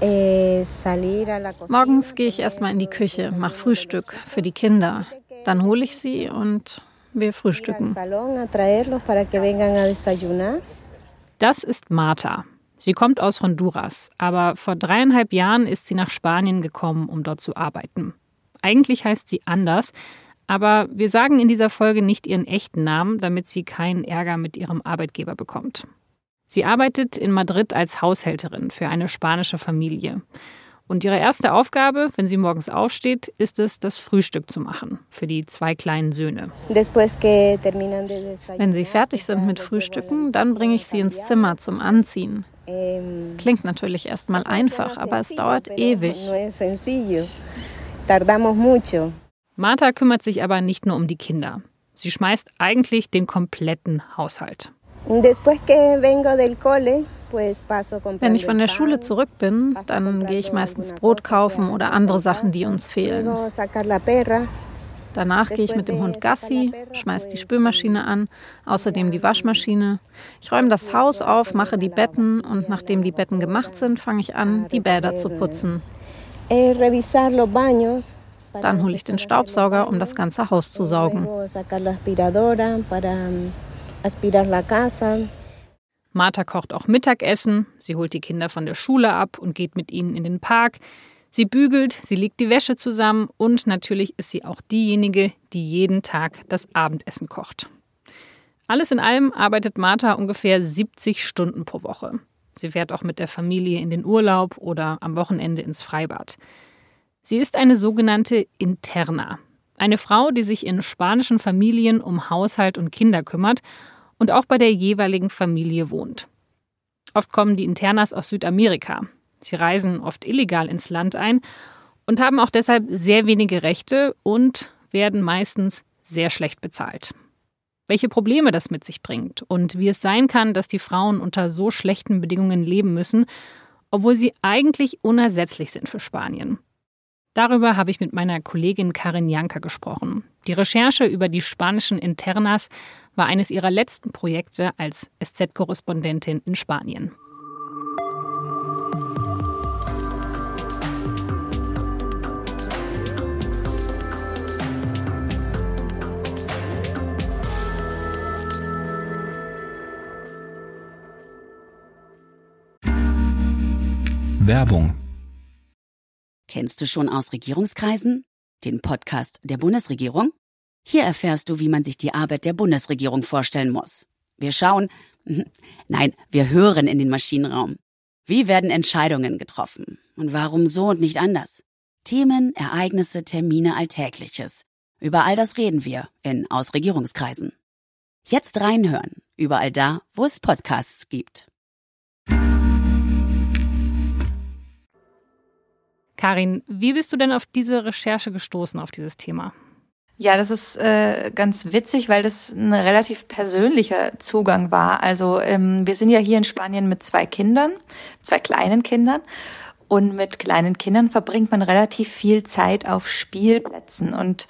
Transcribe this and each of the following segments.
Eh, Morgens gehe ich erstmal in die Küche, mache Frühstück für die Kinder. Dann hole ich sie und wir frühstücken. Das ist Marta. Sie kommt aus Honduras, aber vor dreieinhalb Jahren ist sie nach Spanien gekommen, um dort zu arbeiten. Eigentlich heißt sie anders, aber wir sagen in dieser Folge nicht ihren echten Namen, damit sie keinen Ärger mit ihrem Arbeitgeber bekommt. Sie arbeitet in Madrid als Haushälterin für eine spanische Familie. Und ihre erste Aufgabe, wenn sie morgens aufsteht, ist es, das Frühstück zu machen für die zwei kleinen Söhne. Wenn sie fertig sind mit Frühstücken, dann bringe ich sie ins Zimmer zum Anziehen. Klingt natürlich erstmal einfach, aber es dauert ewig. Martha kümmert sich aber nicht nur um die Kinder. Sie schmeißt eigentlich den kompletten Haushalt. Wenn ich von der Schule zurück bin, dann gehe ich meistens Brot kaufen oder andere Sachen, die uns fehlen. Danach gehe ich mit dem Hund Gassi, schmeiße die Spülmaschine an, außerdem die Waschmaschine. Ich räume das Haus auf, mache die Betten und nachdem die Betten gemacht sind, fange ich an, die Bäder zu putzen. Dann hole ich den Staubsauger, um das ganze Haus zu saugen. Martha kocht auch Mittagessen, sie holt die Kinder von der Schule ab und geht mit ihnen in den Park. Sie bügelt, sie legt die Wäsche zusammen und natürlich ist sie auch diejenige, die jeden Tag das Abendessen kocht. Alles in allem arbeitet Martha ungefähr 70 Stunden pro Woche. Sie fährt auch mit der Familie in den Urlaub oder am Wochenende ins Freibad. Sie ist eine sogenannte Interna, eine Frau, die sich in spanischen Familien um Haushalt und Kinder kümmert und auch bei der jeweiligen Familie wohnt. Oft kommen die Internas aus Südamerika. Sie reisen oft illegal ins Land ein und haben auch deshalb sehr wenige Rechte und werden meistens sehr schlecht bezahlt. Welche Probleme das mit sich bringt und wie es sein kann, dass die Frauen unter so schlechten Bedingungen leben müssen, obwohl sie eigentlich unersetzlich sind für Spanien. Darüber habe ich mit meiner Kollegin Karin Janka gesprochen. Die Recherche über die spanischen Internas war eines ihrer letzten Projekte als SZ-Korrespondentin in Spanien. Werbung Kennst du schon aus Regierungskreisen? Den Podcast der Bundesregierung? Hier erfährst du, wie man sich die Arbeit der Bundesregierung vorstellen muss. Wir schauen, nein, wir hören in den Maschinenraum. Wie werden Entscheidungen getroffen? Und warum so und nicht anders? Themen, Ereignisse, Termine, Alltägliches. Über all das reden wir in Aus Regierungskreisen. Jetzt reinhören, überall da, wo es Podcasts gibt. Karin, wie bist du denn auf diese Recherche gestoßen, auf dieses Thema? Ja, das ist äh, ganz witzig, weil das ein relativ persönlicher Zugang war. Also ähm, wir sind ja hier in Spanien mit zwei Kindern, zwei kleinen Kindern. Und mit kleinen Kindern verbringt man relativ viel Zeit auf Spielplätzen. Und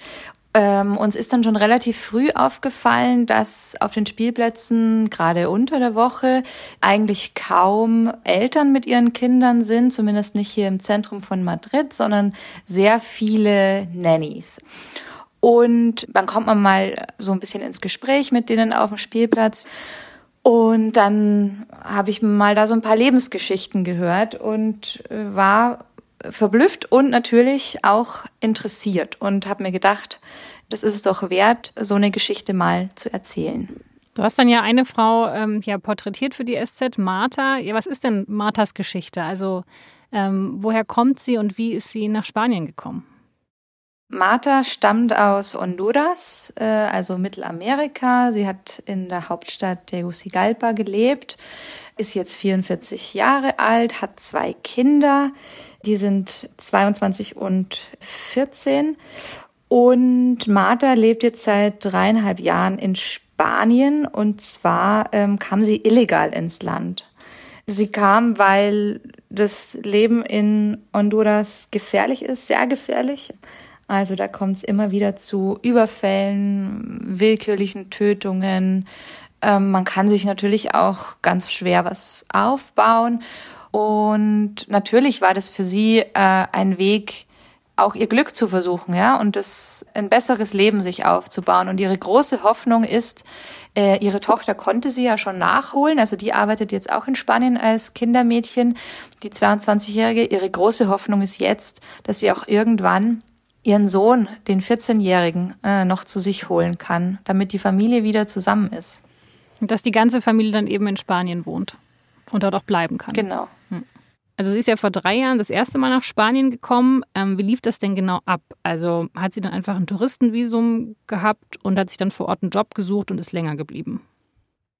ähm, uns ist dann schon relativ früh aufgefallen, dass auf den Spielplätzen gerade unter der Woche eigentlich kaum Eltern mit ihren Kindern sind, zumindest nicht hier im Zentrum von Madrid, sondern sehr viele Nannies. Und dann kommt man mal so ein bisschen ins Gespräch mit denen auf dem Spielplatz. Und dann habe ich mal da so ein paar Lebensgeschichten gehört und äh, war verblüfft und natürlich auch interessiert und habe mir gedacht, das ist es doch wert, so eine Geschichte mal zu erzählen. Du hast dann ja eine Frau ähm, ja porträtiert für die SZ, Martha. Ja, was ist denn Marthas Geschichte? Also ähm, woher kommt sie und wie ist sie nach Spanien gekommen? Marta stammt aus Honduras, äh, also Mittelamerika. Sie hat in der Hauptstadt Tegucigalpa gelebt, ist jetzt 44 Jahre alt, hat zwei Kinder, die sind 22 und 14. Und Marta lebt jetzt seit dreieinhalb Jahren in Spanien und zwar ähm, kam sie illegal ins Land. Sie kam, weil das Leben in Honduras gefährlich ist, sehr gefährlich. Also da kommt es immer wieder zu Überfällen, willkürlichen Tötungen. Ähm, man kann sich natürlich auch ganz schwer was aufbauen. Und natürlich war das für sie äh, ein Weg, auch ihr Glück zu versuchen, ja, und das ein besseres Leben sich aufzubauen. Und ihre große Hoffnung ist, äh, ihre Tochter konnte sie ja schon nachholen, also die arbeitet jetzt auch in Spanien als Kindermädchen, die 22-Jährige. Ihre große Hoffnung ist jetzt, dass sie auch irgendwann ihren Sohn, den 14-Jährigen, äh, noch zu sich holen kann, damit die Familie wieder zusammen ist. Und dass die ganze Familie dann eben in Spanien wohnt und dort auch bleiben kann. Genau. Hm. Also sie ist ja vor drei Jahren das erste Mal nach Spanien gekommen. Ähm, wie lief das denn genau ab? Also hat sie dann einfach ein Touristenvisum gehabt und hat sich dann vor Ort einen Job gesucht und ist länger geblieben?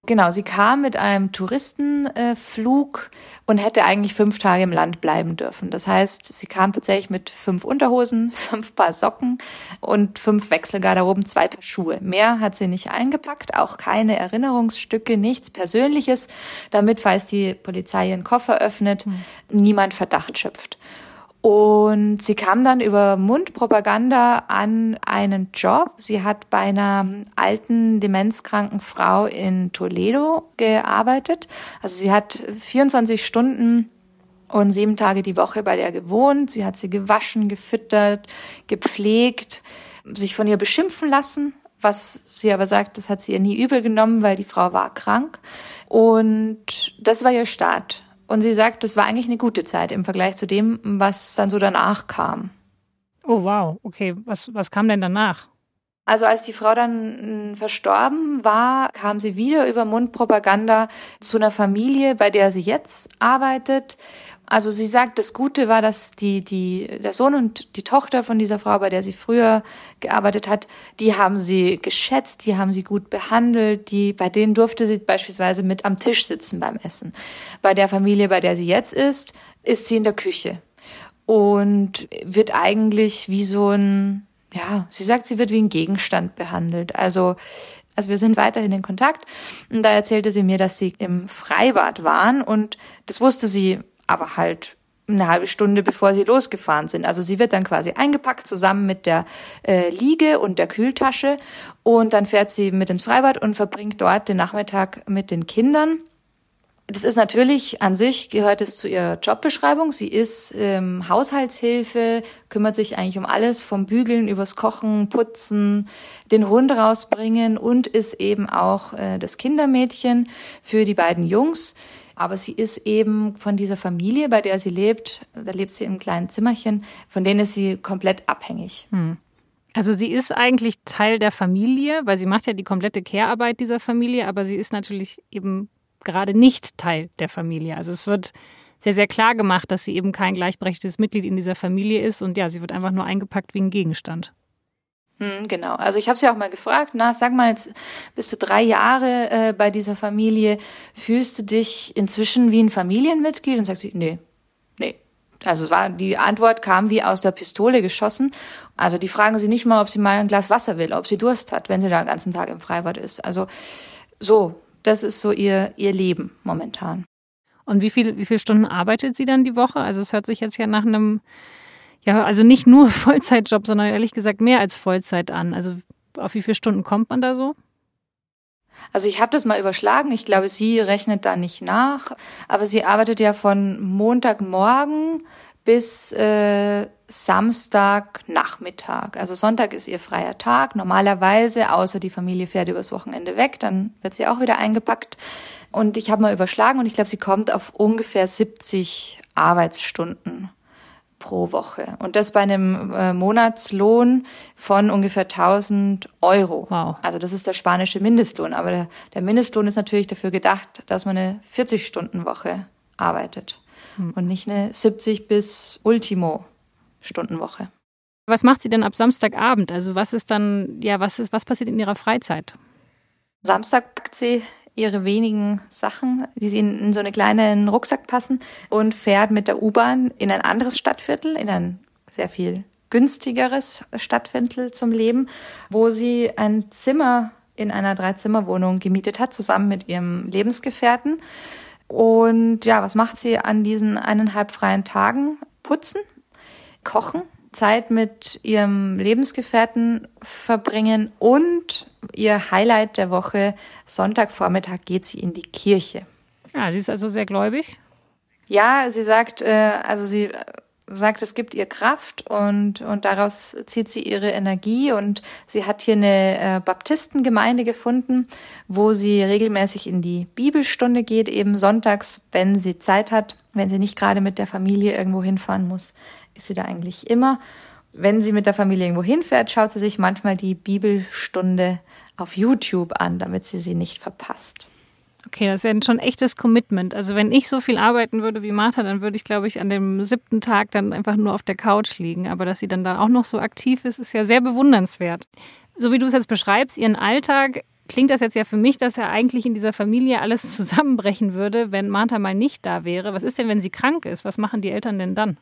Genau, sie kam mit einem Touristenflug und hätte eigentlich fünf Tage im Land bleiben dürfen. Das heißt, sie kam tatsächlich mit fünf Unterhosen, fünf Paar Socken und fünf Wechselgarderoben, zwei Paar Schuhe. Mehr hat sie nicht eingepackt, auch keine Erinnerungsstücke, nichts Persönliches, damit, falls die Polizei ihren Koffer öffnet, mhm. niemand Verdacht schöpft. Und sie kam dann über Mundpropaganda an einen Job. Sie hat bei einer alten, demenzkranken Frau in Toledo gearbeitet. Also sie hat 24 Stunden und sieben Tage die Woche bei der gewohnt. Sie hat sie gewaschen, gefüttert, gepflegt, sich von ihr beschimpfen lassen, was sie aber sagt, das hat sie ihr nie übel genommen, weil die Frau war krank. Und das war ihr Start. Und sie sagt, das war eigentlich eine gute Zeit im Vergleich zu dem, was dann so danach kam. Oh wow, okay. Was, was kam denn danach? Also als die Frau dann mm, verstorben war, kam sie wieder über Mundpropaganda zu einer Familie, bei der sie jetzt arbeitet also sie sagt, das Gute war, dass die, die, der Sohn und die Tochter von dieser Frau, bei der sie früher gearbeitet hat, die haben sie geschätzt, die haben sie gut behandelt, die, bei denen durfte sie beispielsweise mit am Tisch sitzen beim Essen. Bei der Familie, bei der sie jetzt ist, ist sie in der Küche und wird eigentlich wie so ein, ja, sie sagt, sie wird wie ein Gegenstand behandelt. Also also wir sind weiterhin in Kontakt. Und da erzählte sie mir, dass sie im Freibad waren und das wusste sie aber halt eine halbe Stunde bevor sie losgefahren sind. Also sie wird dann quasi eingepackt zusammen mit der äh, Liege und der Kühltasche und dann fährt sie mit ins Freibad und verbringt dort den Nachmittag mit den Kindern. Das ist natürlich an sich, gehört es zu ihrer Jobbeschreibung. Sie ist ähm, Haushaltshilfe, kümmert sich eigentlich um alles, vom Bügeln übers Kochen, Putzen, den Hund rausbringen und ist eben auch äh, das Kindermädchen für die beiden Jungs. Aber sie ist eben von dieser Familie, bei der sie lebt, da lebt sie in einem kleinen Zimmerchen, von denen ist sie komplett abhängig. Hm. Also sie ist eigentlich Teil der Familie, weil sie macht ja die komplette Care-Arbeit dieser Familie, aber sie ist natürlich eben gerade nicht Teil der Familie. Also es wird sehr, sehr klar gemacht, dass sie eben kein gleichberechtigtes Mitglied in dieser Familie ist und ja, sie wird einfach nur eingepackt wie ein Gegenstand. Hm, genau. Also ich habe sie auch mal gefragt, na, sag mal, jetzt bist du drei Jahre äh, bei dieser Familie, fühlst du dich inzwischen wie ein Familienmitglied? Und sagt sie, nee, nee. Also war, die Antwort kam wie aus der Pistole geschossen. Also die fragen sie nicht mal, ob sie mal ein Glas Wasser will, ob sie Durst hat, wenn sie da den ganzen Tag im Freibad ist. Also so, das ist so ihr, ihr Leben momentan. Und wie viel, wie viele Stunden arbeitet sie dann die Woche? Also es hört sich jetzt ja nach einem ja, also nicht nur Vollzeitjob, sondern ehrlich gesagt mehr als Vollzeit an. Also auf wie viele Stunden kommt man da so? Also ich habe das mal überschlagen. Ich glaube, sie rechnet da nicht nach. Aber sie arbeitet ja von Montagmorgen bis äh, Samstagnachmittag. Also Sonntag ist ihr freier Tag. Normalerweise, außer die Familie fährt übers Wochenende weg, dann wird sie auch wieder eingepackt. Und ich habe mal überschlagen und ich glaube, sie kommt auf ungefähr 70 Arbeitsstunden pro Woche. Und das bei einem äh, Monatslohn von ungefähr 1000 Euro. Wow. Also das ist der spanische Mindestlohn. Aber der, der Mindestlohn ist natürlich dafür gedacht, dass man eine 40-Stunden-Woche arbeitet hm. und nicht eine 70 bis Ultimo Stundenwoche. Was macht sie denn ab Samstagabend? Also was ist dann, ja, was ist, was passiert in ihrer Freizeit? Samstag packt sie ihre wenigen Sachen, die sie in, in so einen kleinen Rucksack passen und fährt mit der U-Bahn in ein anderes Stadtviertel, in ein sehr viel günstigeres Stadtviertel zum Leben, wo sie ein Zimmer in einer Dreizimmerwohnung gemietet hat, zusammen mit ihrem Lebensgefährten. Und ja, was macht sie an diesen eineinhalb freien Tagen? Putzen, kochen, Zeit mit ihrem Lebensgefährten verbringen und ihr Highlight der Woche, Sonntagvormittag geht sie in die Kirche. Ja, sie ist also sehr gläubig. Ja, sie sagt, äh, also sie sagt, es gibt ihr Kraft und, und daraus zieht sie ihre Energie und sie hat hier eine äh, Baptistengemeinde gefunden, wo sie regelmäßig in die Bibelstunde geht, eben sonntags, wenn sie Zeit hat, wenn sie nicht gerade mit der Familie irgendwo hinfahren muss, ist sie da eigentlich immer. Wenn sie mit der Familie irgendwo hinfährt, schaut sie sich manchmal die Bibelstunde auf YouTube an, damit sie sie nicht verpasst. Okay, das ist ja schon echtes Commitment. Also wenn ich so viel arbeiten würde wie Martha, dann würde ich, glaube ich, an dem siebten Tag dann einfach nur auf der Couch liegen. Aber dass sie dann da auch noch so aktiv ist, ist ja sehr bewundernswert. So wie du es jetzt beschreibst, ihren Alltag, klingt das jetzt ja für mich, dass ja eigentlich in dieser Familie alles zusammenbrechen würde, wenn Martha mal nicht da wäre. Was ist denn, wenn sie krank ist? Was machen die Eltern denn dann?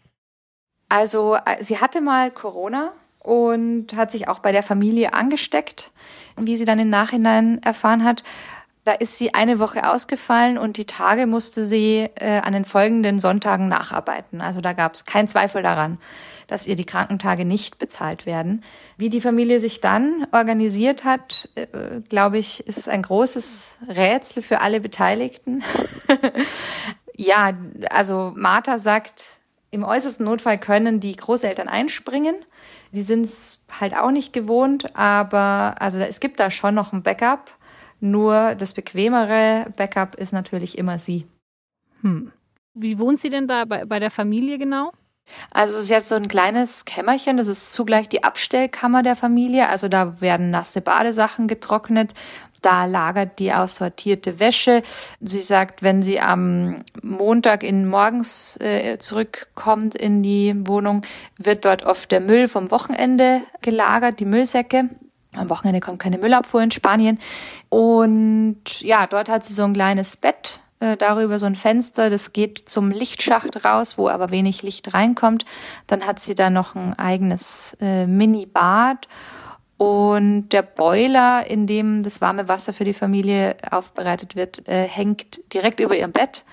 Also äh, sie hatte mal Corona und hat sich auch bei der Familie angesteckt, wie sie dann im Nachhinein erfahren hat. Da ist sie eine Woche ausgefallen und die Tage musste sie äh, an den folgenden Sonntagen nacharbeiten. Also da gab es keinen Zweifel daran, dass ihr die Krankentage nicht bezahlt werden. Wie die Familie sich dann organisiert hat, äh, glaube ich, ist ein großes Rätsel für alle Beteiligten. ja, also Martha sagt, im äußersten Notfall können die Großeltern einspringen. Sie sind es halt auch nicht gewohnt, aber also es gibt da schon noch ein Backup. Nur das bequemere Backup ist natürlich immer sie. Hm. Wie wohnt sie denn da bei, bei der Familie genau? Also sie hat so ein kleines Kämmerchen, das ist zugleich die Abstellkammer der Familie. Also da werden nasse Badesachen getrocknet, da lagert die aussortierte Wäsche. Sie sagt, wenn sie am Montag in morgens äh, zurückkommt in die Wohnung, wird dort oft der Müll vom Wochenende gelagert, die Müllsäcke. Am Wochenende kommt keine Müllabfuhr in Spanien. Und ja, dort hat sie so ein kleines Bett, äh, darüber so ein Fenster, das geht zum Lichtschacht raus, wo aber wenig Licht reinkommt. Dann hat sie da noch ein eigenes äh, Mini-Bad. Und der Boiler, in dem das warme Wasser für die Familie aufbereitet wird, äh, hängt direkt über ihrem Bett.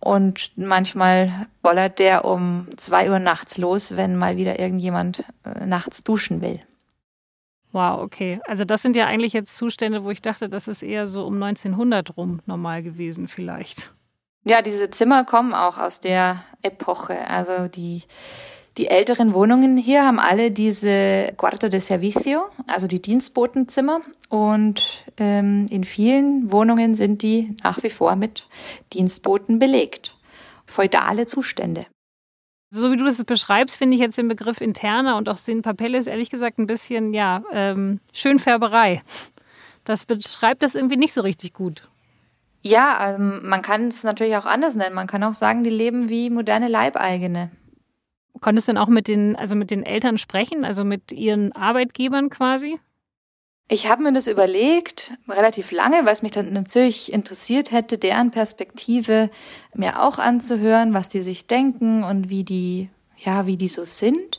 Und manchmal bollert der um zwei Uhr nachts los, wenn mal wieder irgendjemand äh, nachts duschen will. Wow, okay. Also das sind ja eigentlich jetzt Zustände, wo ich dachte, das ist eher so um 1900 rum normal gewesen vielleicht. Ja, diese Zimmer kommen auch aus der Epoche. Also die, die älteren Wohnungen hier haben alle diese Cuarto de Servicio, also die Dienstbotenzimmer. Und ähm, in vielen Wohnungen sind die nach wie vor mit Dienstboten belegt. Feudale Zustände. So wie du das beschreibst, finde ich jetzt den Begriff interner und auch Sin Papeles ehrlich gesagt ein bisschen, ja, ähm, Schönfärberei. Das beschreibt das irgendwie nicht so richtig gut. Ja, also man kann es natürlich auch anders nennen. Man kann auch sagen, die leben wie moderne Leibeigene. Konntest du denn auch mit den, also mit den Eltern sprechen, also mit ihren Arbeitgebern quasi? Ich habe mir das überlegt, relativ lange, weil es mich dann natürlich interessiert hätte, deren Perspektive mir auch anzuhören, was die sich denken und wie die, ja, wie die so sind.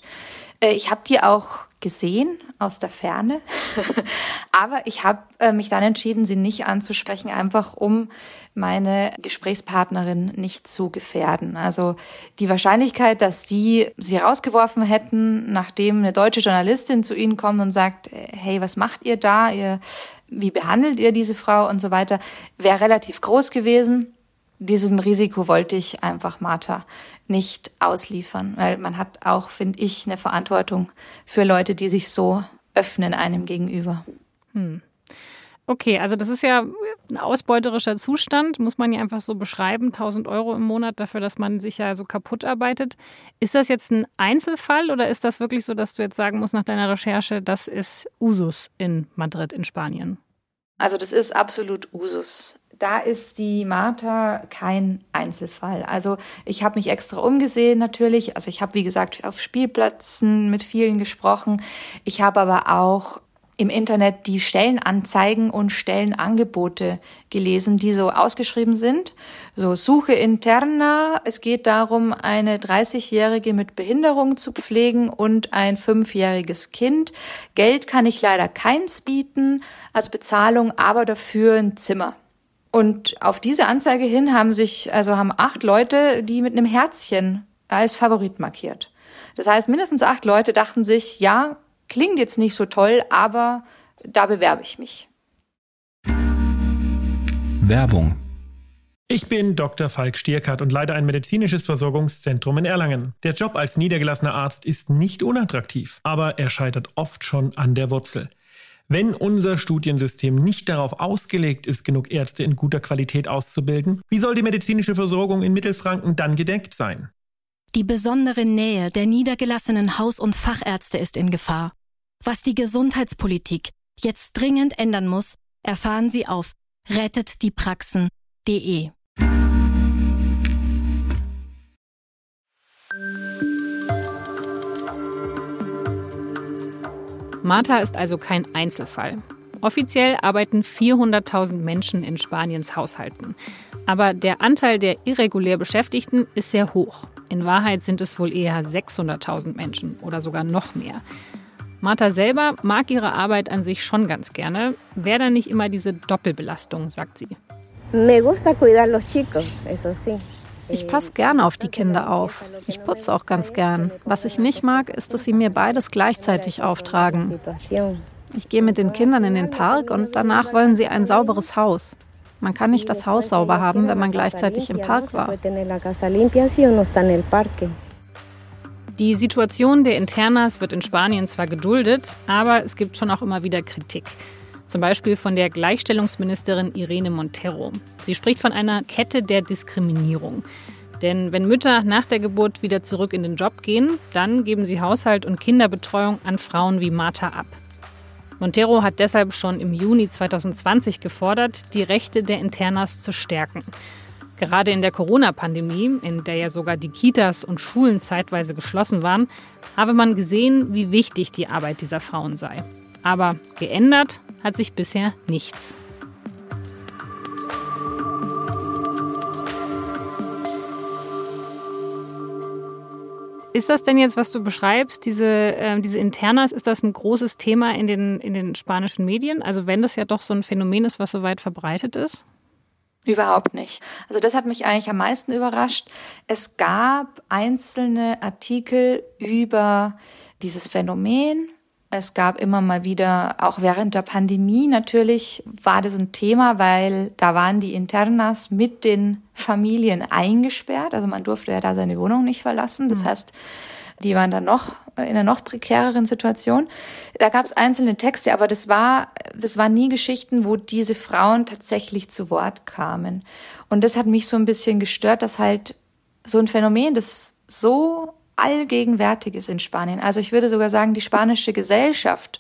Äh, ich habe die auch gesehen aus der Ferne, aber ich habe äh, mich dann entschieden, sie nicht anzusprechen, einfach um meine Gesprächspartnerin nicht zu gefährden. Also die Wahrscheinlichkeit, dass die sie rausgeworfen hätten, nachdem eine deutsche Journalistin zu ihnen kommt und sagt, hey, was macht ihr da? Ihr, wie behandelt ihr diese Frau und so weiter, wäre relativ groß gewesen. Diesem Risiko wollte ich einfach Martha nicht ausliefern, weil man hat auch, finde ich, eine Verantwortung für Leute, die sich so öffnen einem gegenüber. Hm. Okay, also das ist ja ein ausbeuterischer Zustand, muss man ja einfach so beschreiben. 1000 Euro im Monat dafür, dass man sich ja so kaputt arbeitet. Ist das jetzt ein Einzelfall oder ist das wirklich so, dass du jetzt sagen musst nach deiner Recherche, das ist Usus in Madrid in Spanien? Also das ist absolut Usus. Da ist die Martha kein Einzelfall. Also ich habe mich extra umgesehen natürlich. Also ich habe, wie gesagt, auf Spielplätzen mit vielen gesprochen. Ich habe aber auch im Internet die Stellenanzeigen und Stellenangebote gelesen, die so ausgeschrieben sind. So Suche interna. Es geht darum, eine 30-Jährige mit Behinderung zu pflegen und ein fünfjähriges Kind. Geld kann ich leider keins bieten als Bezahlung, aber dafür ein Zimmer. Und auf diese Anzeige hin haben sich, also haben acht Leute, die mit einem Herzchen als Favorit markiert. Das heißt, mindestens acht Leute dachten sich, ja, Klingt jetzt nicht so toll, aber da bewerbe ich mich. Werbung Ich bin Dr. Falk Stierkart und leite ein medizinisches Versorgungszentrum in Erlangen. Der Job als niedergelassener Arzt ist nicht unattraktiv, aber er scheitert oft schon an der Wurzel. Wenn unser Studiensystem nicht darauf ausgelegt ist, genug Ärzte in guter Qualität auszubilden, wie soll die medizinische Versorgung in Mittelfranken dann gedeckt sein? Die besondere Nähe der niedergelassenen Haus- und Fachärzte ist in Gefahr. Was die Gesundheitspolitik jetzt dringend ändern muss, erfahren Sie auf rettetdiepraxen.de. Martha ist also kein Einzelfall. Offiziell arbeiten 400.000 Menschen in Spaniens Haushalten. Aber der Anteil der irregulär Beschäftigten ist sehr hoch. In Wahrheit sind es wohl eher 600.000 Menschen oder sogar noch mehr. Martha selber mag ihre Arbeit an sich schon ganz gerne, wäre da nicht immer diese Doppelbelastung, sagt sie. Ich passe gerne auf die Kinder auf. Ich putze auch ganz gern. Was ich nicht mag, ist, dass sie mir beides gleichzeitig auftragen. Ich gehe mit den Kindern in den Park und danach wollen sie ein sauberes Haus. Man kann nicht das Haus sauber haben, wenn man gleichzeitig im Park war. Die Situation der Internas wird in Spanien zwar geduldet, aber es gibt schon auch immer wieder Kritik. Zum Beispiel von der Gleichstellungsministerin Irene Montero. Sie spricht von einer Kette der Diskriminierung. Denn wenn Mütter nach der Geburt wieder zurück in den Job gehen, dann geben sie Haushalt und Kinderbetreuung an Frauen wie Martha ab. Montero hat deshalb schon im Juni 2020 gefordert, die Rechte der Internas zu stärken. Gerade in der Corona-Pandemie, in der ja sogar die Kitas und Schulen zeitweise geschlossen waren, habe man gesehen, wie wichtig die Arbeit dieser Frauen sei. Aber geändert hat sich bisher nichts. Ist das denn jetzt, was du beschreibst, diese, äh, diese Internas, ist das ein großes Thema in den, in den spanischen Medien? Also wenn das ja doch so ein Phänomen ist, was so weit verbreitet ist? Überhaupt nicht. Also das hat mich eigentlich am meisten überrascht. Es gab einzelne Artikel über dieses Phänomen, es gab immer mal wieder, auch während der Pandemie natürlich, war das ein Thema, weil da waren die Internas mit den Familien eingesperrt. Also man durfte ja da seine Wohnung nicht verlassen. Das mhm. heißt, die waren dann noch in einer noch prekäreren Situation. Da gab es einzelne Texte, aber das war, das waren nie Geschichten, wo diese Frauen tatsächlich zu Wort kamen. Und das hat mich so ein bisschen gestört, dass halt so ein Phänomen, das so allgegenwärtig ist in Spanien. Also ich würde sogar sagen, die spanische Gesellschaft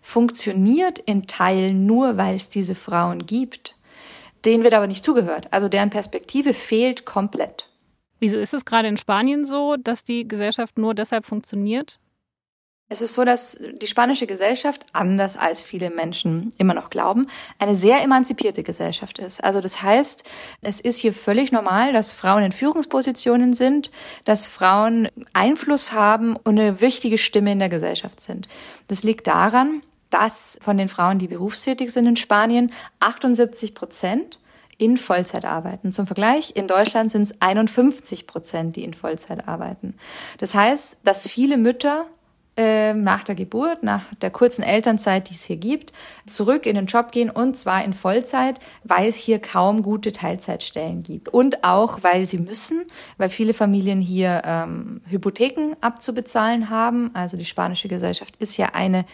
funktioniert in Teilen nur, weil es diese Frauen gibt. Denen wird aber nicht zugehört. Also deren Perspektive fehlt komplett. Wieso ist es gerade in Spanien so, dass die Gesellschaft nur deshalb funktioniert? Es ist so, dass die spanische Gesellschaft, anders als viele Menschen immer noch glauben, eine sehr emanzipierte Gesellschaft ist. Also das heißt, es ist hier völlig normal, dass Frauen in Führungspositionen sind, dass Frauen Einfluss haben und eine wichtige Stimme in der Gesellschaft sind. Das liegt daran, dass von den Frauen, die berufstätig sind in Spanien, 78 Prozent in Vollzeit arbeiten. Zum Vergleich, in Deutschland sind es 51 Prozent, die in Vollzeit arbeiten. Das heißt, dass viele Mütter nach der Geburt, nach der kurzen Elternzeit, die es hier gibt, zurück in den Job gehen und zwar in Vollzeit, weil es hier kaum gute Teilzeitstellen gibt. Und auch, weil sie müssen, weil viele Familien hier ähm, Hypotheken abzubezahlen haben. Also die spanische Gesellschaft ist ja eine,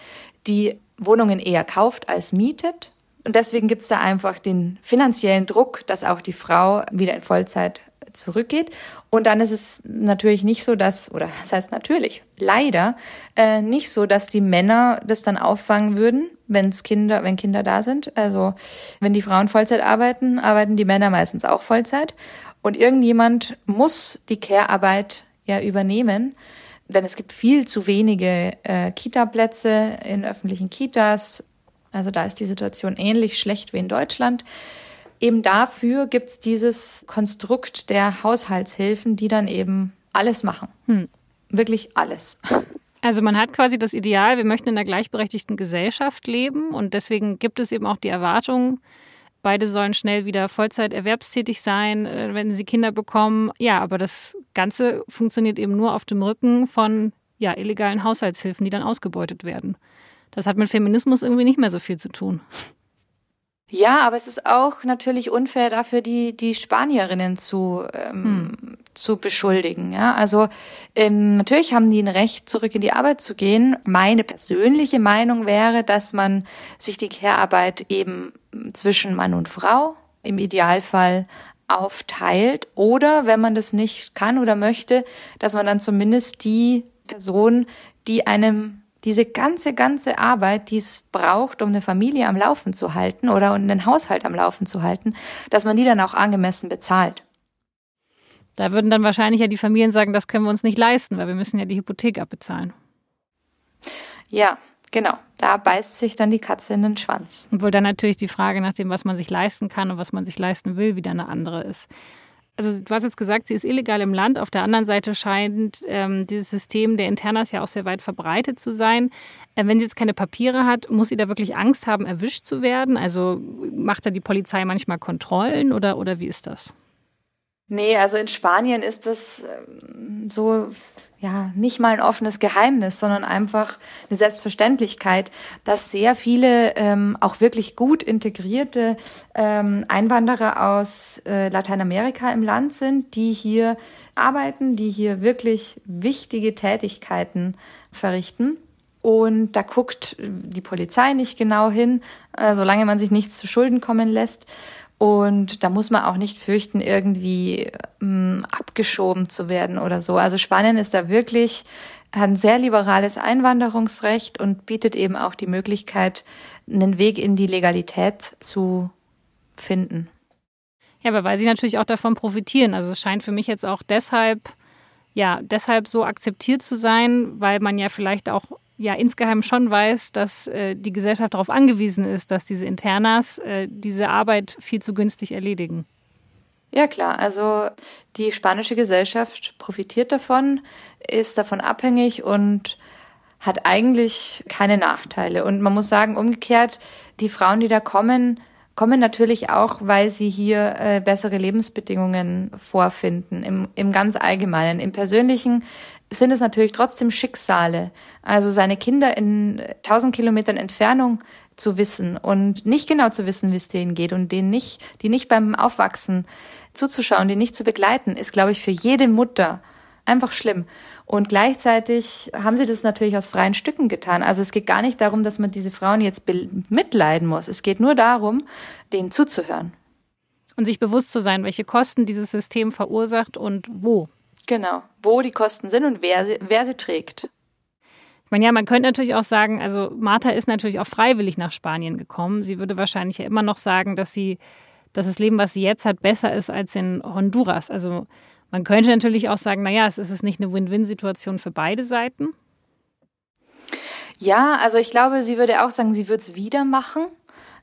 die Wohnungen eher kauft als mietet. Und deswegen gibt es da einfach den finanziellen Druck, dass auch die Frau wieder in Vollzeit zurückgeht. Und dann ist es natürlich nicht so, dass, oder das heißt natürlich, leider äh, nicht so, dass die Männer das dann auffangen würden, wenn's Kinder, wenn Kinder da sind. Also wenn die Frauen Vollzeit arbeiten, arbeiten die Männer meistens auch Vollzeit. Und irgendjemand muss die Care-Arbeit ja übernehmen. Denn es gibt viel zu wenige äh, Kita-Plätze in öffentlichen Kitas. Also da ist die Situation ähnlich schlecht wie in Deutschland eben dafür gibt's dieses Konstrukt der Haushaltshilfen, die dann eben alles machen. Hm. Wirklich alles. Also man hat quasi das Ideal, wir möchten in einer gleichberechtigten Gesellschaft leben und deswegen gibt es eben auch die Erwartung, beide sollen schnell wieder Vollzeit erwerbstätig sein, äh, wenn sie Kinder bekommen. Ja, aber das Ganze funktioniert eben nur auf dem Rücken von ja, illegalen Haushaltshilfen, die dann ausgebeutet werden. Das hat mit Feminismus irgendwie nicht mehr so viel zu tun. Ja, aber es ist auch natürlich unfair dafür, die, die Spanierinnen zu, ähm, hm. zu beschuldigen. Ja? Also ähm, natürlich haben die ein Recht, zurück in die Arbeit zu gehen. Meine persönliche Meinung wäre, dass man sich die Care-Arbeit eben zwischen Mann und Frau im Idealfall aufteilt oder wenn man das nicht kann oder möchte, dass man dann zumindest die Person, die einem diese ganze, ganze Arbeit, die es braucht, um eine Familie am Laufen zu halten oder um einen Haushalt am Laufen zu halten, dass man die dann auch angemessen bezahlt. Da würden dann wahrscheinlich ja die Familien sagen, das können wir uns nicht leisten, weil wir müssen ja die Hypothek abbezahlen. Ja, genau. Da beißt sich dann die Katze in den Schwanz. Obwohl dann natürlich die Frage nach dem, was man sich leisten kann und was man sich leisten will, wieder eine andere ist also du hast jetzt gesagt, sie ist illegal im Land. Auf der anderen Seite scheint ähm, dieses System der Internas ja auch sehr weit verbreitet zu sein. Äh, wenn sie jetzt keine Papiere hat, muss sie da wirklich Angst haben, erwischt zu werden? Also macht da die Polizei manchmal Kontrollen oder, oder wie ist das? Nee, also in Spanien ist das ähm, so ja, nicht mal ein offenes Geheimnis, sondern einfach eine Selbstverständlichkeit, dass sehr viele ähm, auch wirklich gut integrierte ähm, Einwanderer aus äh, Lateinamerika im Land sind, die hier arbeiten, die hier wirklich wichtige Tätigkeiten verrichten. Und da guckt die Polizei nicht genau hin, äh, solange man sich nichts zu Schulden kommen lässt. Und da muss man auch nicht fürchten, irgendwie ähm, abgeschoben zu werden oder so. Also Spanien ist da wirklich, hat ein sehr liberales Einwanderungsrecht und bietet eben auch die Möglichkeit, einen Weg in die Legalität zu finden. Ja, aber weil sie natürlich auch davon profitieren. Also es scheint für mich jetzt auch deshalb, ja, deshalb so akzeptiert zu sein, weil man ja vielleicht auch ja insgeheim schon weiß, dass äh, die Gesellschaft darauf angewiesen ist, dass diese Internas äh, diese Arbeit viel zu günstig erledigen. Ja klar, also die spanische Gesellschaft profitiert davon, ist davon abhängig und hat eigentlich keine Nachteile. Und man muss sagen, umgekehrt, die Frauen, die da kommen, kommen natürlich auch, weil sie hier äh, bessere Lebensbedingungen vorfinden, im, im ganz Allgemeinen. Im Persönlichen sind es natürlich trotzdem Schicksale. Also seine Kinder in tausend Kilometern Entfernung zu wissen und nicht genau zu wissen, wie es denen geht und denen nicht, die nicht beim Aufwachsen zuzuschauen, die nicht zu begleiten, ist, glaube ich, für jede Mutter einfach schlimm. Und gleichzeitig haben sie das natürlich aus freien Stücken getan. Also es geht gar nicht darum, dass man diese Frauen jetzt mitleiden muss. Es geht nur darum, denen zuzuhören. Und sich bewusst zu sein, welche Kosten dieses System verursacht und wo. Genau, wo die Kosten sind und wer sie, wer sie trägt. Ich meine, ja, man könnte natürlich auch sagen, also Martha ist natürlich auch freiwillig nach Spanien gekommen. Sie würde wahrscheinlich ja immer noch sagen, dass sie, dass das Leben, was sie jetzt hat, besser ist als in Honduras. Also man könnte natürlich auch sagen, naja, es ist nicht eine Win-Win-Situation für beide Seiten. Ja, also ich glaube, sie würde auch sagen, sie würde es wieder machen.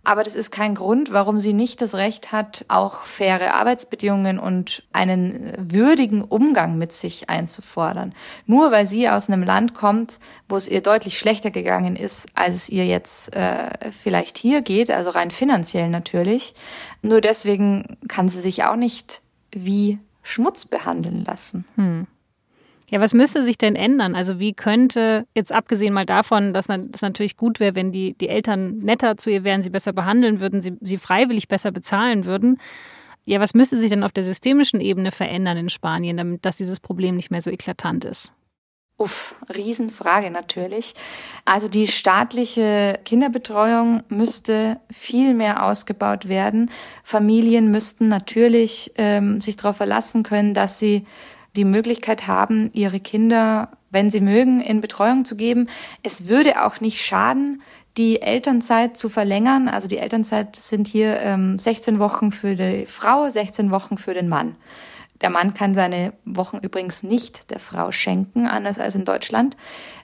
Aber das ist kein Grund, warum sie nicht das Recht hat, auch faire Arbeitsbedingungen und einen würdigen Umgang mit sich einzufordern. Nur weil sie aus einem Land kommt, wo es ihr deutlich schlechter gegangen ist, als es ihr jetzt äh, vielleicht hier geht, also rein finanziell natürlich. Nur deswegen kann sie sich auch nicht wie Schmutz behandeln lassen. Hm. Ja, was müsste sich denn ändern? Also wie könnte, jetzt abgesehen mal davon, dass es natürlich gut wäre, wenn die, die Eltern netter zu ihr wären, sie besser behandeln würden, sie, sie freiwillig besser bezahlen würden. Ja, was müsste sich denn auf der systemischen Ebene verändern in Spanien, damit dass dieses Problem nicht mehr so eklatant ist? Uff, Riesenfrage natürlich. Also die staatliche Kinderbetreuung müsste viel mehr ausgebaut werden. Familien müssten natürlich ähm, sich darauf verlassen können, dass sie die Möglichkeit haben, ihre Kinder, wenn sie mögen, in Betreuung zu geben. Es würde auch nicht schaden, die Elternzeit zu verlängern. Also die Elternzeit sind hier ähm, 16 Wochen für die Frau, 16 Wochen für den Mann. Der Mann kann seine Wochen übrigens nicht der Frau schenken, anders als in Deutschland.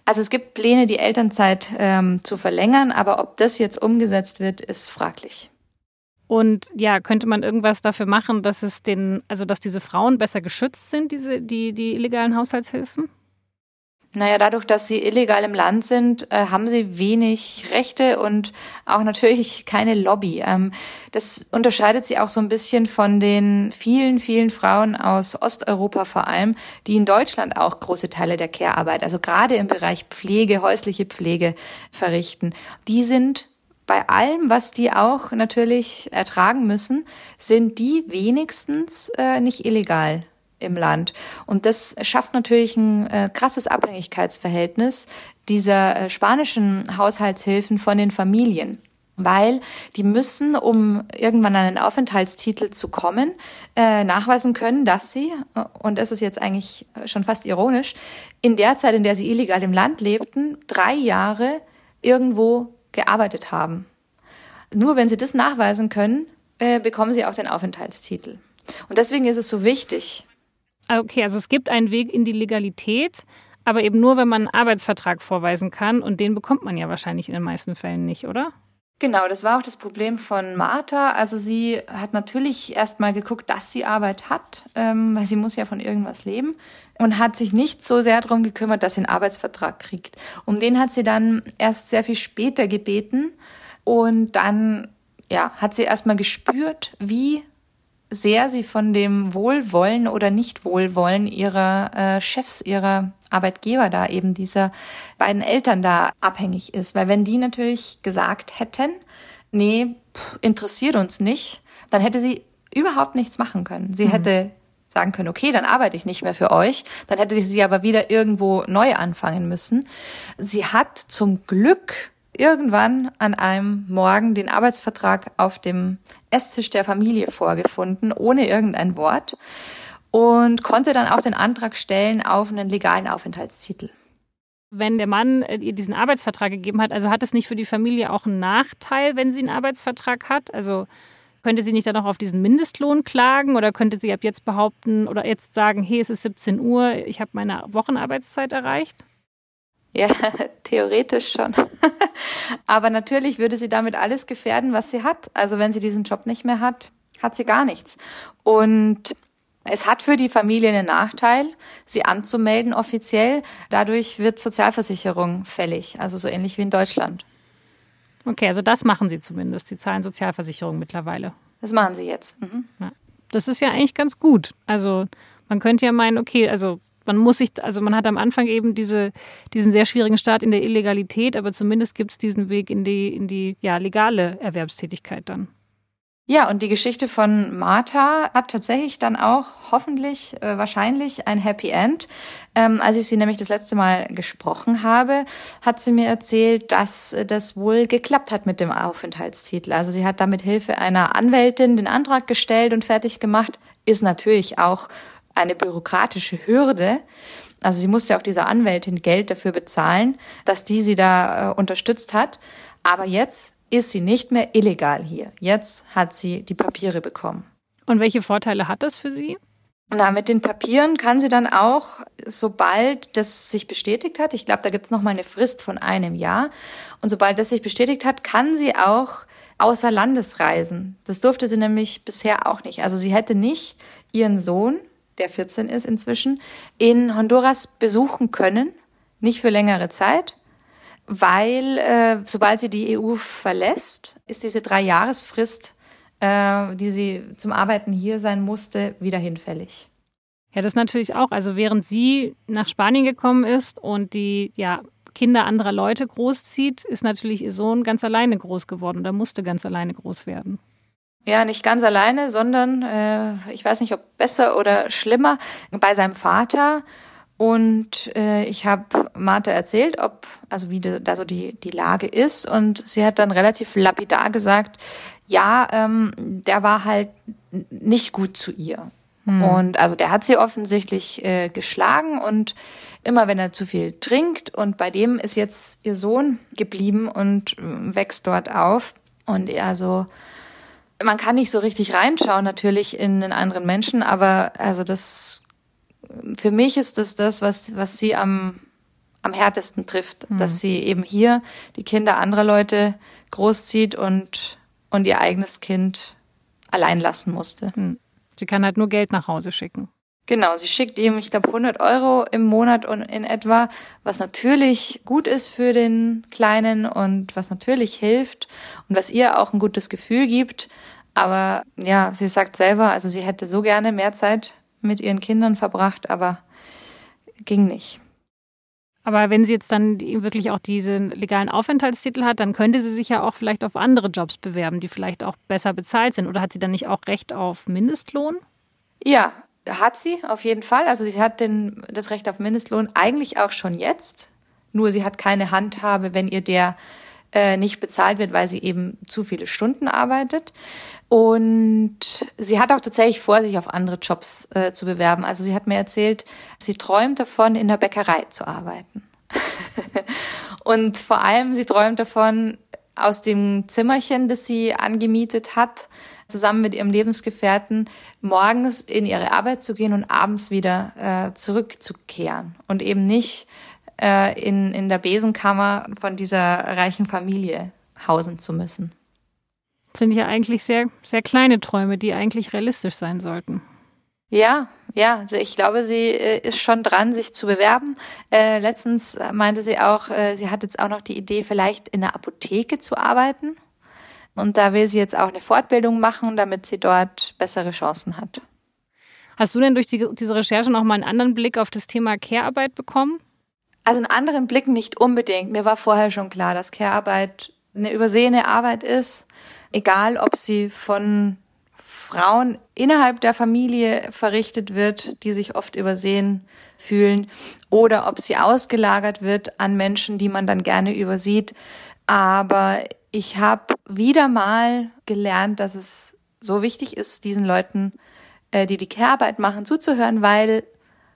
Also es gibt Pläne, die Elternzeit ähm, zu verlängern, aber ob das jetzt umgesetzt wird, ist fraglich. Und ja, könnte man irgendwas dafür machen, dass es den, also dass diese Frauen besser geschützt sind, diese, die, die illegalen Haushaltshilfen? Naja, dadurch, dass sie illegal im Land sind, äh, haben sie wenig Rechte und auch natürlich keine Lobby. Ähm, das unterscheidet sie auch so ein bisschen von den vielen, vielen Frauen aus Osteuropa vor allem, die in Deutschland auch große Teile der Care-Arbeit, also gerade im Bereich Pflege, häusliche Pflege verrichten. Die sind bei allem, was die auch natürlich ertragen müssen, sind die wenigstens äh, nicht illegal im Land. Und das schafft natürlich ein äh, krasses Abhängigkeitsverhältnis dieser äh, spanischen Haushaltshilfen von den Familien weil die müssen, um irgendwann an einen Aufenthaltstitel zu kommen, äh, nachweisen können, dass sie, äh, und das ist jetzt eigentlich schon fast ironisch, in der Zeit, in der sie illegal im Land lebten, drei Jahre irgendwo gearbeitet haben. Nur wenn sie das nachweisen können, äh, bekommen sie auch den Aufenthaltstitel. Und deswegen ist es so wichtig. Okay, also es gibt einen Weg in die Legalität, aber eben nur, wenn man einen Arbeitsvertrag vorweisen kann. Und den bekommt man ja wahrscheinlich in den meisten Fällen nicht, oder? Genau, das war auch das Problem von Martha. Also sie hat natürlich erst mal geguckt, dass sie Arbeit hat, ähm, weil sie muss ja von irgendwas leben und hat sich nicht so sehr darum gekümmert, dass sie einen Arbeitsvertrag kriegt. Um den hat sie dann erst sehr viel später gebeten und dann ja, hat sie erst mal gespürt, wie sehr sie von dem Wohlwollen oder Nichtwohlwollen ihrer äh, Chefs, ihrer Arbeitgeber da, eben dieser beiden Eltern da abhängig ist. Weil wenn die natürlich gesagt hätten, nee, pff, interessiert uns nicht, dann hätte sie überhaupt nichts machen können. Sie mhm. hätte sagen können, okay, dann arbeite ich nicht mehr für euch. Dann hätte sie aber wieder irgendwo neu anfangen müssen. Sie hat zum Glück irgendwann an einem Morgen den Arbeitsvertrag auf dem Esstisch der Familie vorgefunden, ohne irgendein Wort und konnte dann auch den Antrag stellen auf einen legalen Aufenthaltstitel. Wenn der Mann äh, ihr diesen Arbeitsvertrag gegeben hat, also hat es nicht für die Familie auch einen Nachteil, wenn sie einen Arbeitsvertrag hat? Also könnte sie nicht dann auch auf diesen Mindestlohn klagen oder könnte sie ab jetzt behaupten oder jetzt sagen, hey, es ist 17 Uhr, ich habe meine Wochenarbeitszeit erreicht? Ja, theoretisch schon. Aber natürlich würde sie damit alles gefährden, was sie hat. Also wenn sie diesen Job nicht mehr hat, hat sie gar nichts. Und es hat für die Familie einen Nachteil, sie anzumelden offiziell. Dadurch wird Sozialversicherung fällig, also so ähnlich wie in Deutschland. Okay, also das machen sie zumindest. Sie zahlen Sozialversicherung mittlerweile. Das machen sie jetzt. Mhm. Ja. Das ist ja eigentlich ganz gut. Also man könnte ja meinen, okay, also man muss sich, also man hat am Anfang eben diese, diesen sehr schwierigen Start in der Illegalität, aber zumindest gibt es diesen Weg in die, in die ja, legale Erwerbstätigkeit dann. Ja, und die Geschichte von Martha hat tatsächlich dann auch hoffentlich, äh, wahrscheinlich ein Happy End. Ähm, als ich sie nämlich das letzte Mal gesprochen habe, hat sie mir erzählt, dass das wohl geklappt hat mit dem Aufenthaltstitel. Also sie hat da mit Hilfe einer Anwältin den Antrag gestellt und fertig gemacht. Ist natürlich auch eine bürokratische Hürde. Also sie musste auch dieser Anwältin Geld dafür bezahlen, dass die sie da äh, unterstützt hat. Aber jetzt ist sie nicht mehr illegal hier. Jetzt hat sie die Papiere bekommen. Und welche Vorteile hat das für sie? Na, mit den Papieren kann sie dann auch, sobald das sich bestätigt hat, ich glaube, da gibt's noch mal eine Frist von einem Jahr, und sobald das sich bestätigt hat, kann sie auch außer Landes reisen. Das durfte sie nämlich bisher auch nicht. Also sie hätte nicht ihren Sohn der 14 ist inzwischen, in Honduras besuchen können, nicht für längere Zeit, weil äh, sobald sie die EU verlässt, ist diese Drei-Jahresfrist, äh, die sie zum Arbeiten hier sein musste, wieder hinfällig. Ja, das natürlich auch. Also während sie nach Spanien gekommen ist und die ja, Kinder anderer Leute großzieht, ist natürlich ihr Sohn ganz alleine groß geworden oder musste ganz alleine groß werden. Ja, nicht ganz alleine, sondern äh, ich weiß nicht, ob besser oder schlimmer, bei seinem Vater. Und äh, ich habe Martha erzählt, ob, also wie da so die, die Lage ist. Und sie hat dann relativ lapidar gesagt, ja, ähm, der war halt nicht gut zu ihr. Hm. Und also der hat sie offensichtlich äh, geschlagen und immer wenn er zu viel trinkt und bei dem ist jetzt ihr Sohn geblieben und äh, wächst dort auf. Und er so, man kann nicht so richtig reinschauen natürlich in einen anderen Menschen, aber also das für mich ist das das, was was sie am am härtesten trifft, mhm. dass sie eben hier die Kinder anderer Leute großzieht und und ihr eigenes Kind allein lassen musste. Mhm. Sie kann halt nur Geld nach Hause schicken. Genau, sie schickt ihm, ich glaube, 100 Euro im Monat und in etwa, was natürlich gut ist für den Kleinen und was natürlich hilft und was ihr auch ein gutes Gefühl gibt. Aber ja, sie sagt selber, also sie hätte so gerne mehr Zeit mit ihren Kindern verbracht, aber ging nicht. Aber wenn sie jetzt dann wirklich auch diesen legalen Aufenthaltstitel hat, dann könnte sie sich ja auch vielleicht auf andere Jobs bewerben, die vielleicht auch besser bezahlt sind. Oder hat sie dann nicht auch Recht auf Mindestlohn? Ja, hat sie auf jeden Fall. Also sie hat den, das Recht auf Mindestlohn eigentlich auch schon jetzt. Nur sie hat keine Handhabe, wenn ihr der äh, nicht bezahlt wird, weil sie eben zu viele Stunden arbeitet. Und sie hat auch tatsächlich vor, sich auf andere Jobs äh, zu bewerben. Also sie hat mir erzählt, sie träumt davon, in der Bäckerei zu arbeiten. und vor allem, sie träumt davon, aus dem Zimmerchen, das sie angemietet hat, zusammen mit ihrem Lebensgefährten morgens in ihre Arbeit zu gehen und abends wieder äh, zurückzukehren und eben nicht äh, in, in der Besenkammer von dieser reichen Familie hausen zu müssen. Das sind ja eigentlich sehr, sehr kleine Träume, die eigentlich realistisch sein sollten. Ja, ja, also ich glaube, sie äh, ist schon dran, sich zu bewerben. Äh, letztens meinte sie auch, äh, sie hat jetzt auch noch die Idee, vielleicht in der Apotheke zu arbeiten. Und da will sie jetzt auch eine Fortbildung machen, damit sie dort bessere Chancen hat. Hast du denn durch die, diese Recherche noch mal einen anderen Blick auf das Thema Care-Arbeit bekommen? Also einen anderen Blick nicht unbedingt. Mir war vorher schon klar, dass Care-Arbeit eine übersehene Arbeit ist, egal ob sie von Frauen innerhalb der Familie verrichtet wird, die sich oft übersehen fühlen, oder ob sie ausgelagert wird an Menschen, die man dann gerne übersieht. Aber ich habe wieder mal gelernt, dass es so wichtig ist, diesen Leuten, äh, die die Care-Arbeit machen, zuzuhören, weil,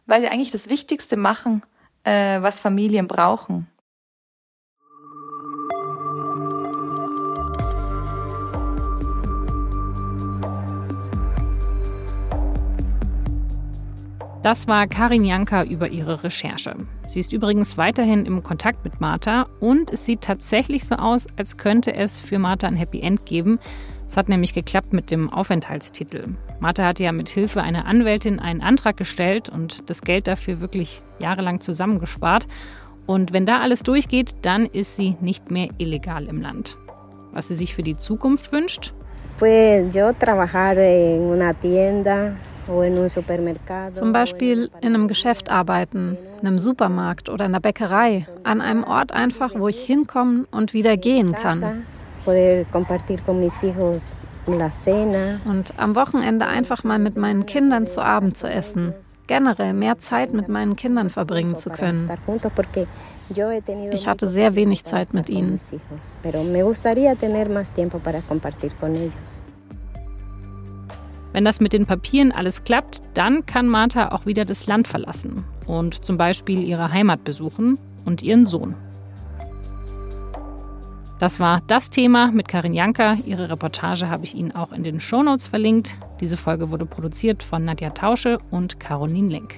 weil sie eigentlich das Wichtigste machen, äh, was Familien brauchen. Das war Karin Janka über ihre Recherche. Sie ist übrigens weiterhin im Kontakt mit Martha und es sieht tatsächlich so aus, als könnte es für Martha ein Happy End geben. Es hat nämlich geklappt mit dem Aufenthaltstitel. Martha hatte ja mit Hilfe einer Anwältin einen Antrag gestellt und das Geld dafür wirklich jahrelang zusammengespart. Und wenn da alles durchgeht, dann ist sie nicht mehr illegal im Land. Was sie sich für die Zukunft wünscht? Pues yo trabajar en una tienda zum Beispiel in einem Geschäft arbeiten, in einem Supermarkt oder in einer Bäckerei, an einem Ort einfach, wo ich hinkommen und wieder gehen kann. Und am Wochenende einfach mal mit meinen Kindern zu Abend zu essen. Generell mehr Zeit mit meinen Kindern verbringen zu können. Ich hatte sehr wenig Zeit mit ihnen. Wenn das mit den Papieren alles klappt, dann kann Martha auch wieder das Land verlassen und zum Beispiel ihre Heimat besuchen und ihren Sohn. Das war das Thema mit Karin Janka. Ihre Reportage habe ich Ihnen auch in den Shownotes verlinkt. Diese Folge wurde produziert von Nadja Tausche und Caroline Lenk.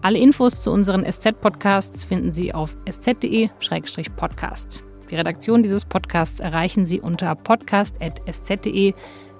Alle Infos zu unseren SZ-Podcasts finden Sie auf sz.de-podcast. Die Redaktion dieses Podcasts erreichen Sie unter podcast.sz.de.